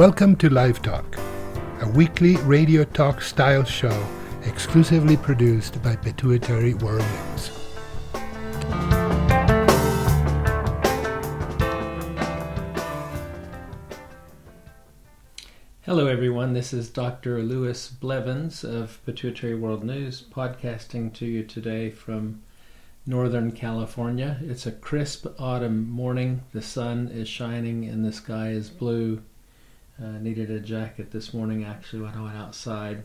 Welcome to Live Talk, a weekly radio talk style show exclusively produced by Pituitary World. Everyone. This is Dr. Lewis Blevins of Pituitary World News podcasting to you today from Northern California. It's a crisp autumn morning. The sun is shining and the sky is blue. Uh, needed a jacket this morning actually when I went outside.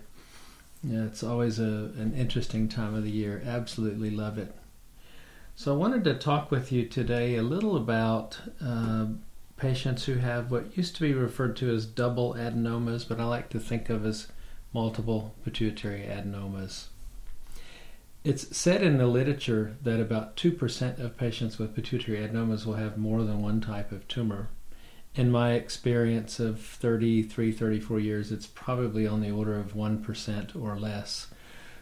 Yeah, it's always a, an interesting time of the year. Absolutely love it. So I wanted to talk with you today a little about uh, patients who have what used to be referred to as double adenomas, but I like to think of as multiple pituitary adenomas. It's said in the literature that about 2% of patients with pituitary adenomas will have more than one type of tumor in my experience of 33, 34 years, it's probably on the order of 1% or less.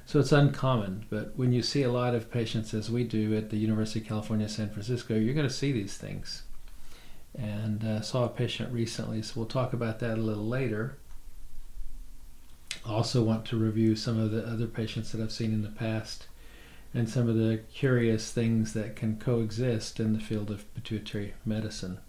So it's uncommon, but when you see a lot of patients, as we do at the University of California, San Francisco, you're going to see these things. And uh, saw a patient recently, so we'll talk about that a little later. Also want to review some of the other patients that I've seen in the past and some of the curious things that can coexist in the field of pituitary medicine.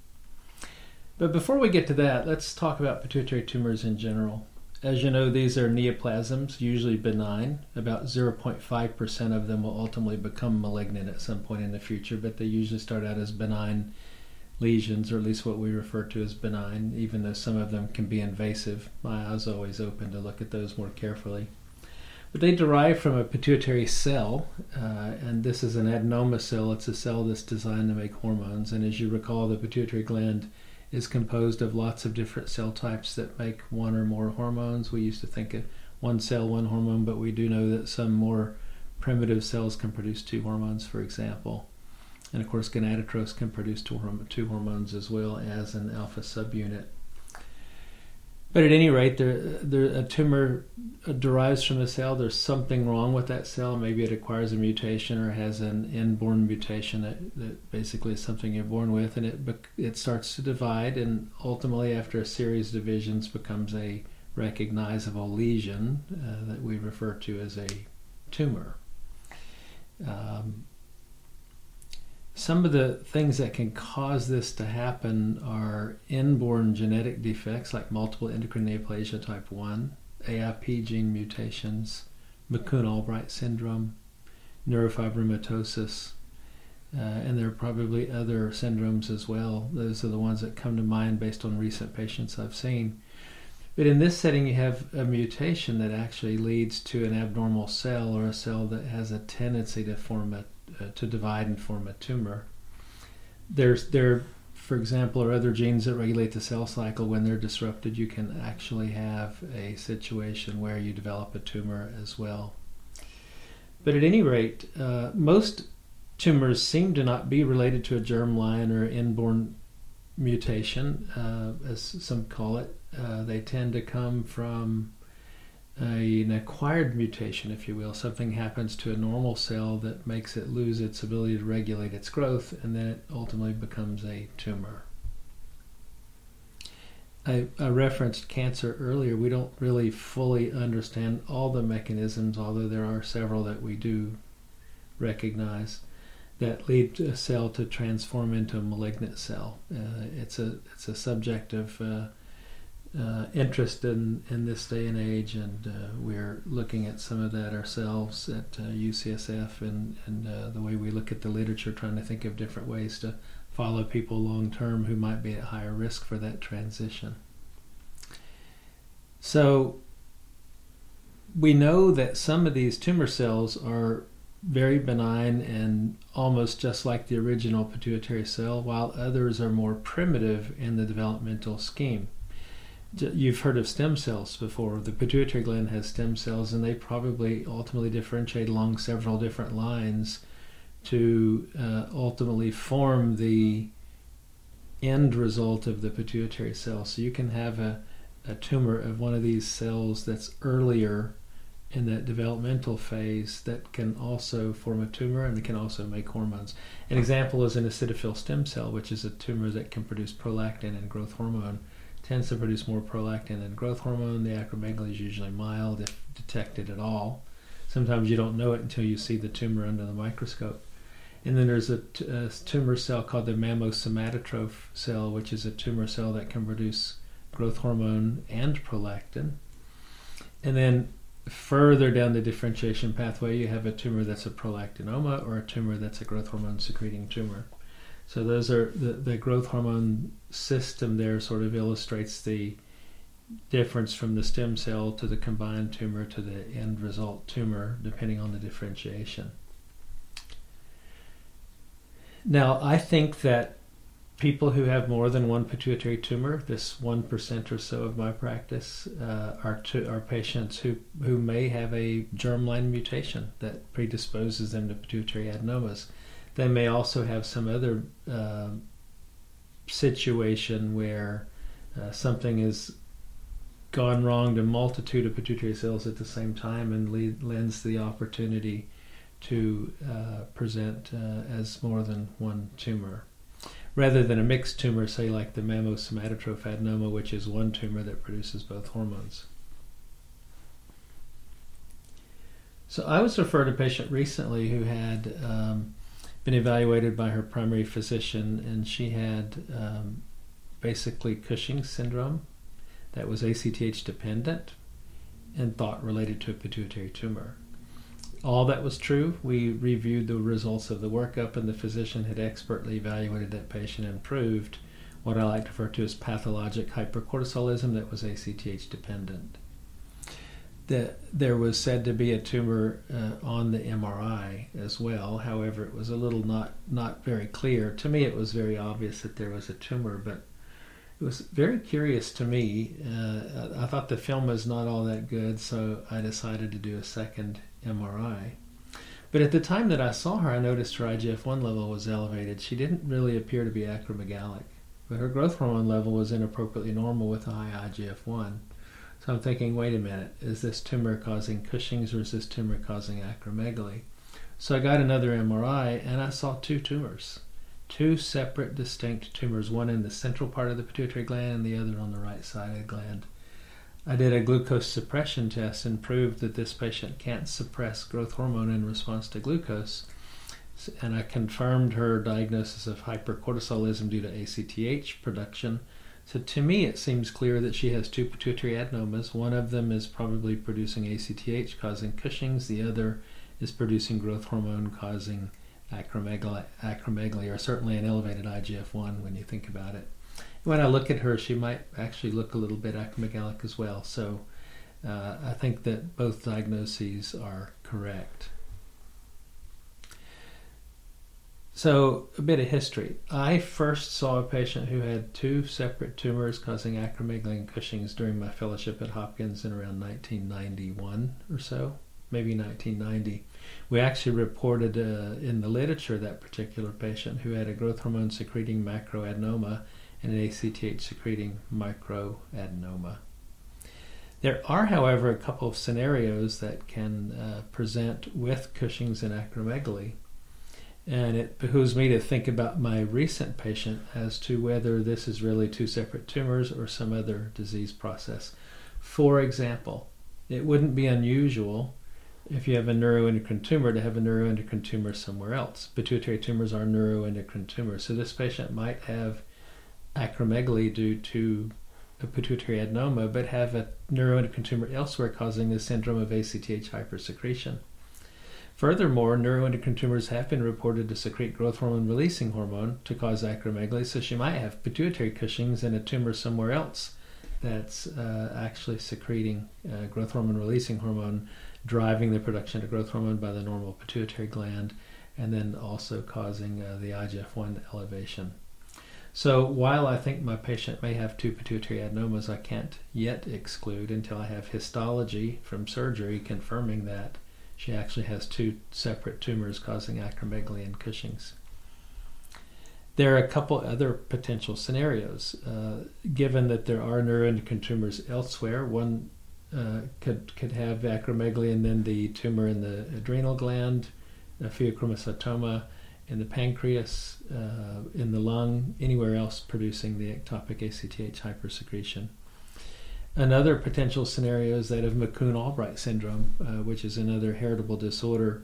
But before we get to that, let's talk about pituitary tumors in general. As you know, these are neoplasms, usually benign. About 0.5% of them will ultimately become malignant at some point in the future, but they usually start out as benign lesions, or at least what we refer to as benign, even though some of them can be invasive. My eyes always open to look at those more carefully. But they derive from a pituitary cell, uh, and this is an adenoma cell. It's a cell that's designed to make hormones. And as you recall, the pituitary gland is composed of lots of different cell types that make one or more hormones. We used to think of one cell, one hormone, but we do know that some more primitive cells can produce two hormones, for example. And of course, gonadotropes can produce two, hormones as well as an alpha subunit. But at any rate, there, there, a tumor derives from a cell. There's something wrong with that cell. Maybe it acquires a mutation or has an inborn mutation that, that basically is something you're born with, and it it starts to divide, and ultimately, after a series of divisions, becomes a recognizable lesion uh, that we refer to as a tumor. Um, some of the things that can cause this to happen are inborn genetic defects like multiple endocrine neoplasia type 1, AIP gene mutations, McCune Albright syndrome, neurofibromatosis, uh, and there are probably other syndromes as well. Those are the ones that come to mind based on recent patients I've seen. But in this setting, you have a mutation that actually leads to an abnormal cell or a cell that has a tendency to form a uh, to divide and form a tumor. There's there, for example, are other genes that regulate the cell cycle. When they're disrupted, you can actually have a situation where you develop a tumor as well. But at any rate, uh, most tumors seem to not be related to a germline or inborn mutation, uh, as some call it. Uh, they tend to come from an acquired mutation, if you will. Something happens to a normal cell that makes it lose its ability to regulate its growth, and then it ultimately becomes a tumor. I, I, referenced cancer earlier. We don't really fully understand all the mechanisms, although there are several that we do recognize that lead a cell to transform into a malignant cell. Uh, it's a it's a subject of uh, uh, interest in, in this day and age, and uh, we're looking at some of that ourselves at uh, UCSF and, and uh, the way we look at the literature, trying to think of different ways to follow people long term who might be at higher risk for that transition. So, we know that some of these tumor cells are very benign and almost just like the original pituitary cell, while others are more primitive in the developmental scheme you've heard of stem cells before. The pituitary gland has stem cells, and they probably ultimately differentiate along several different lines to uh, ultimately form the end result of the pituitary cell. So you can have a a tumor of one of these cells that's earlier in that developmental phase that can also form a tumor and it can also make hormones. An example is an acidophil stem cell, which is a tumor that can produce prolactin and growth hormone. Tends to produce more prolactin than growth hormone. The acromegaly is usually mild if detected at all. Sometimes you don't know it until you see the tumor under the microscope. And then there's a, t- a tumor cell called the mammosomatotroph cell, which is a tumor cell that can produce growth hormone and prolactin. And then further down the differentiation pathway, you have a tumor that's a prolactinoma or a tumor that's a growth hormone secreting tumor. So those are the, the growth hormone system there sort of illustrates the difference from the stem cell to the combined tumor to the end result tumor, depending on the differentiation. Now, I think that people who have more than one pituitary tumor, this 1% or so of my practice, uh, are, to, are patients who, who may have a germline mutation that predisposes them to pituitary adenomas. They may also have some other uh, situation where uh, something has gone wrong to a multitude of pituitary cells at the same time and lead, lends the opportunity to uh, present uh, as more than one tumor rather than a mixed tumor, say like the mammosomatotroph adenoma, which is one tumor that produces both hormones. So I was referred a patient recently who had um, been evaluated by her primary physician, and she had um, basically Cushing's syndrome that was ACTH dependent and thought related to a pituitary tumor all that was true. We reviewed the results of the workup, and the physician had expertly evaluated that patient and proved what I like to refer to as pathologic hypercortisolism that was ACTH dependent. That there was said to be a tumor uh, on the MRI as well. However, it was a little not not very clear. To me, it was very obvious that there was a tumor, but it was very curious to me. Uh, I thought the film was not all that good, so I decided to do a second MRI. But at the time that I saw her, I noticed her IGF 1 level was elevated. She didn't really appear to be acromegalic, but her growth hormone level was inappropriately normal with a high IGF 1. So I'm thinking, wait a minute, is this tumor causing Cushing's or is this tumor causing acromegaly? So I got another MRI and I saw two tumors, two separate distinct tumors, one in the central part of the pituitary gland and the other on the right side of the gland. I did a glucose suppression test and proved that this patient can't suppress growth hormone in response to glucose. And I confirmed her diagnosis of hypercortisolism due to ACTH production. So to me, it seems clear that she has two pituitary adenomas. One of them is probably producing ACTH, causing Cushing's. The other is producing growth hormone, causing acromegaly, acromegaly or certainly an elevated IGF 1 when you think about it when I look at her, she might actually look a little bit acromegalic as well. So uh, I think that both diagnoses are correct. So, a bit of history. I first saw a patient who had two separate tumors causing acromegaly and Cushing's during my fellowship at Hopkins in around 1991 or so, maybe 1990. We actually reported uh, in the literature that particular patient who had a growth hormone secreting macroadenoma and an ACTH secreting microadenoma. There are, however, a couple of scenarios that can uh, present with Cushing's and acromegaly, and it behooves me to think about my recent patient as to whether this is really two separate tumors or some other disease process. For example, it wouldn't be unusual if you have a neuroendocrine tumor to have a neuroendocrine tumor somewhere else. Pituitary tumors are neuroendocrine tumors, so this patient might have acromegaly due to a pituitary adenoma, but have a neuroendocrine tumor elsewhere causing the syndrome of ACTH hypersecretion. Furthermore, neuroendocrine tumors have been reported to secrete growth hormone releasing hormone to cause acromegaly, so she might have pituitary Cushing's and a tumor somewhere else that's uh, actually secreting uh, growth hormone releasing hormone, driving the production of growth hormone by the normal pituitary gland, and then also causing uh, the IGF 1 elevation. So while I think my patient may have two pituitary adenomas, I can't yet exclude until I have histology from surgery confirming that she actually has two separate tumors causing acromegaly and Cushing's. there are a couple other potential scenarios. Uh, given that there are neuroendocrine tumors elsewhere, one uh, could could have acromegaly and then the tumor in the adrenal gland, a pheochromocytoma in the pancreas, uh, in the lung, anywhere else producing the ectopic ACTH hypersecretion. Another potential scenario is that of McCune Albright syndrome, uh, which is another heritable disorder.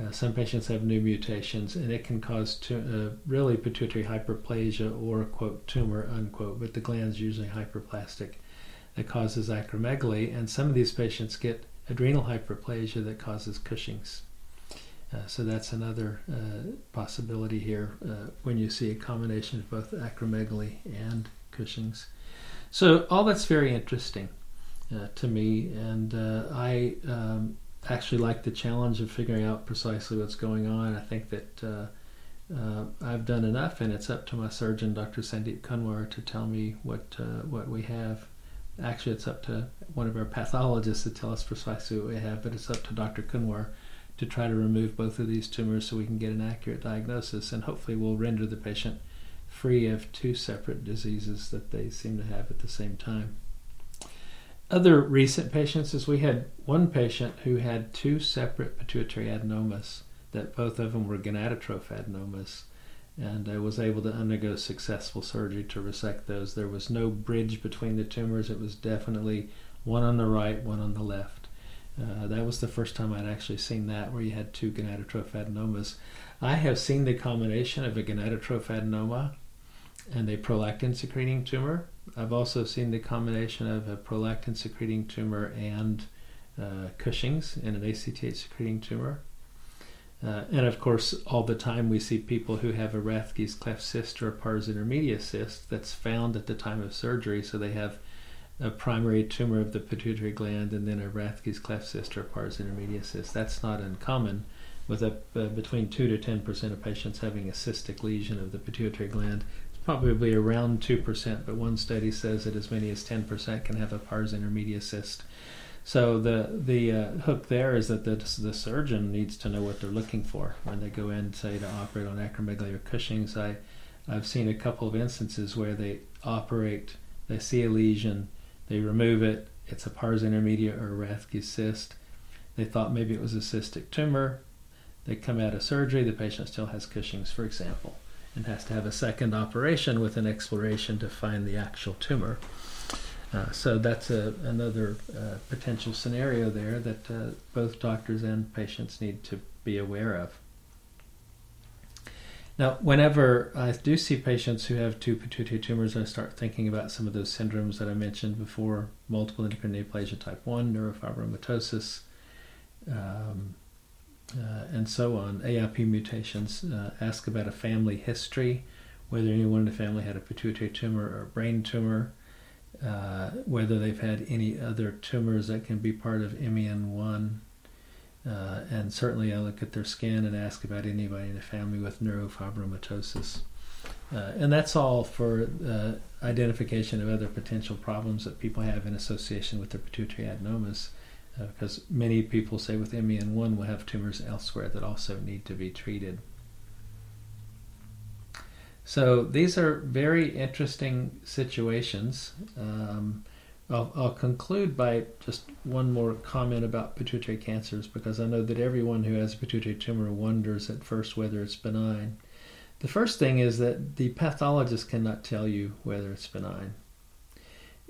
Uh, some patients have new mutations, and it can cause uh, really pituitary hyperplasia or quote tumor unquote, but the gland's usually hyperplastic that causes acromegaly, and some of these patients get adrenal hyperplasia that causes Cushing's. Uh, so that's another uh, possibility here uh, when you see a combination of both acromegaly and Cushing's. So all that's very interesting uh, to me, and uh, I um, actually like the challenge of figuring out precisely what's going on. I think that uh, I've done enough, and it's up to my surgeon, Dr. Sandeep Kunwar, to tell me what what we have. Actually, it's up to one of our pathologists to tell us precisely what we have, but it's up to Dr. Kunwar to try to remove both of these tumors so we can get an accurate diagnosis and hopefully we'll render the patient free of two separate diseases that they seem to have at the same time. Other recent patients is we had one patient who had two separate pituitary adenomas that both of them were gonadotroph adenomas and I was able to undergo successful surgery to resect those. There was no bridge between the tumors. It was definitely one on the right, one on the left. Uh, that was the first time I'd actually seen that, where you had two gonadotroph adenomas. I have seen the combination of a gonadotroph adenoma and a prolactin secreting tumor. I've also seen the combination of a prolactin secreting tumor and uh, Cushing's in an ACTH secreting tumor. Uh, and of course, all the time we see people who have a Rathke's cleft cyst or a pars intermedia cyst that's found at the time of surgery, so they have a primary tumor of the pituitary gland and then a Rathke's cleft cyst or pars intermedia cyst. That's not uncommon, with a, uh, between 2 to 10 percent of patients having a cystic lesion of the pituitary gland. Probably around 2 percent, but one study says that as many as 10 percent can have a pars intermedia cyst. So the the uh, hook there is that the the surgeon needs to know what they're looking for when they go in, say, to operate on acromegaly or Cushing's. I I've seen a couple of instances where they operate, they see a lesion, they remove it. It's a pars intermedia or a Rathke cyst. They thought maybe it was a cystic tumor. They come out of surgery. The patient still has Cushing's, for example, and has to have a second operation with an exploration to find the actual tumor. Uh, so that's a, another uh, potential scenario there that uh, both doctors and patients need to be aware of. Now, whenever I do see patients who have two pituitary tumors, I start thinking about some of those syndromes that I mentioned before multiple endocrine neoplasia type 1, neurofibromatosis, um, and so on, AIP mutations. Uh, ask about a family history, whether anyone in the family had a pituitary tumor or a brain tumor, uh, whether they've had any other tumors that can be part of MEN1 uh, and certainly, I look at their skin and ask about anybody in the family with neurofibromatosis. Uh, and that's all for uh, identification of other potential problems that people have in association with their pituitary adenomas, because uh, many people say with MEN1 will have tumors elsewhere that also need to be treated. So these are very interesting situations. Um, I'll, I'll conclude by just one more comment about pituitary cancers because I know that everyone who has a pituitary tumor wonders at first whether it's benign. The first thing is that the pathologist cannot tell you whether it's benign.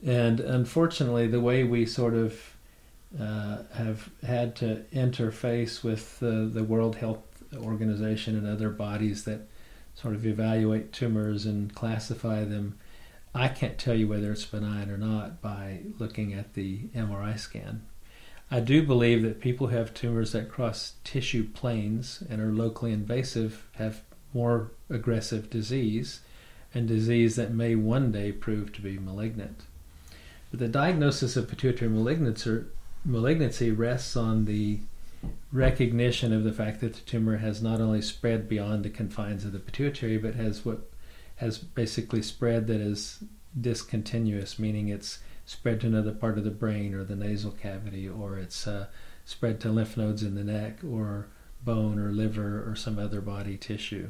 And unfortunately, the way we sort of uh, have had to interface with uh, the World Health Organization and other bodies that sort of evaluate tumors and classify them I can't tell you whether it's benign or not by looking at the MRI scan. I do believe that people who have tumors that cross tissue planes and are locally invasive have more aggressive disease and disease that may one day prove to be malignant. But the diagnosis of pituitary malignancy rests on the recognition of the fact that the tumor has not only spread beyond the confines of the pituitary but has what has basically spread that is discontinuous, meaning it's spread to another part of the brain or the nasal cavity, or it's uh, spread to lymph nodes in the neck, or bone or liver or some other body tissue.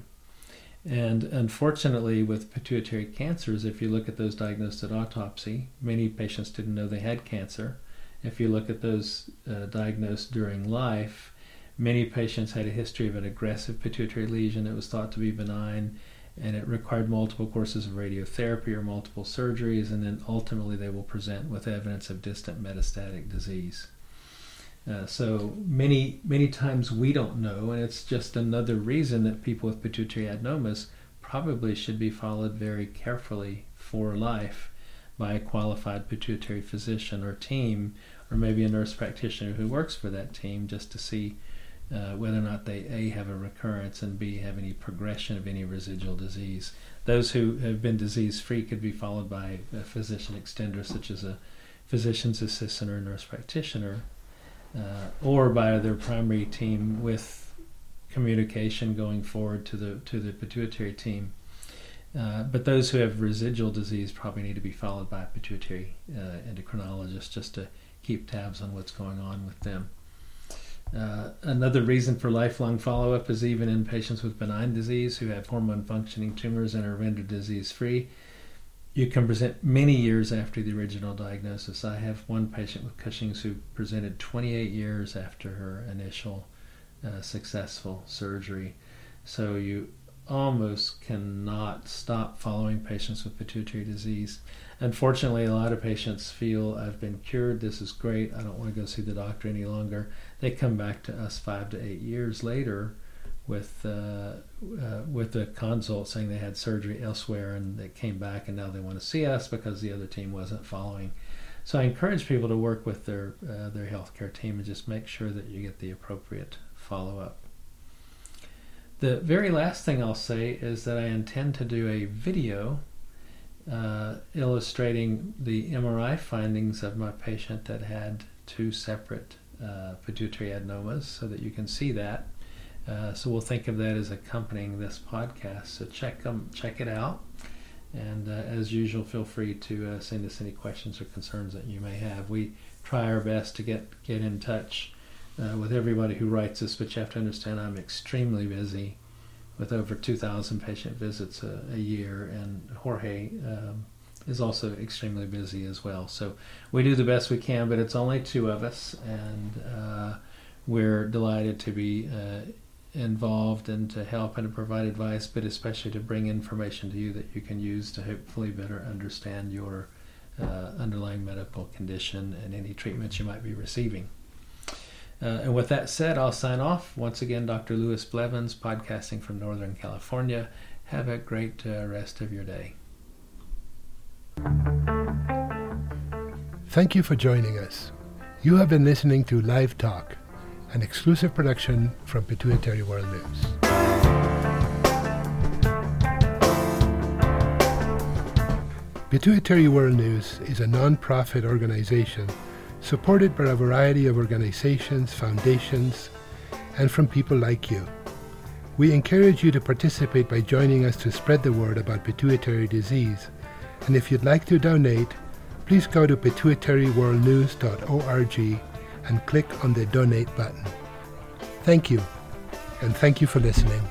And unfortunately, with pituitary cancers, if you look at those diagnosed at autopsy, many patients didn't know they had cancer. If you look at those uh, diagnosed during life, many patients had a history of an aggressive pituitary lesion that was thought to be benign, and it required multiple courses of radiotherapy or multiple surgeries, and then ultimately they will present with evidence of distant metastatic disease. Uh, so many many times we don't know, and it's just another reason that people with pituitary adenomas probably should be followed very carefully for life by a qualified pituitary physician or team, or maybe a nurse practitioner who works for that team, just to see uh, whether or not they a have a recurrence and b have any progression of any residual disease. Those who have been disease free could be followed by a physician extender, such as a physician's assistant or nurse practitioner uh, or by their primary team with communication going forward to the to the pituitary team. Uh, but those who have residual disease probably need to be followed by a pituitary uh, endocrinologist just to keep tabs on what's going on with them. Uh, another reason for lifelong follow up is even in patients with benign disease who have hormone functioning tumors and are rendered disease free you can present many years after the original diagnosis. I have one patient with Cushing's who presented 28 years after her initial uh, successful surgery. So you almost cannot stop following patients with pituitary disease. Unfortunately, a lot of patients feel I've been cured, this is great, I don't want to go see the doctor any longer. They come back to us five to eight years later with uh, uh, with a consult saying they had surgery elsewhere and they came back and now they want to see us because the other team wasn't following. So I encourage people to work with their uh, their healthcare team and just make sure that you get the appropriate follow up. The very last thing I'll say is that I intend to do a video uh, illustrating the MRI findings of my patient that had two separate uh, pituitary adenomas so that you can see that. Uh, so we'll think of that as accompanying this podcast. So check them, check it out, and uh, as usual, feel free to uh, send us any questions or concerns that you may have. We try our best to get get in touch uh, with everybody who writes us, but you have to understand I'm extremely busy with over 2,000 patient visits a, a year, and Jorge. Um, is also extremely busy as well. So we do the best we can, but it's only two of us, and uh, we're delighted to be uh, involved and to help and to provide advice, but especially to bring information to you that you can use to hopefully better understand your uh, underlying medical condition and any treatments you might be receiving. Uh, and with that said, I'll sign off. Once again, Dr. Lewis Blevins, podcasting from Northern California. Have a great uh, rest of your day. Thank you for joining us. You have been listening to Live Talk an exclusive production from Pituitary World News. Pituitary World News is a non-profit organization supported by a variety of organizations, foundations, and from people like you. We encourage you to participate by joining us to spread the word about pituitary disease. And if you'd like to donate, please go to pituitaryworldnews.org and click on the donate button. Thank you, and thank you for listening.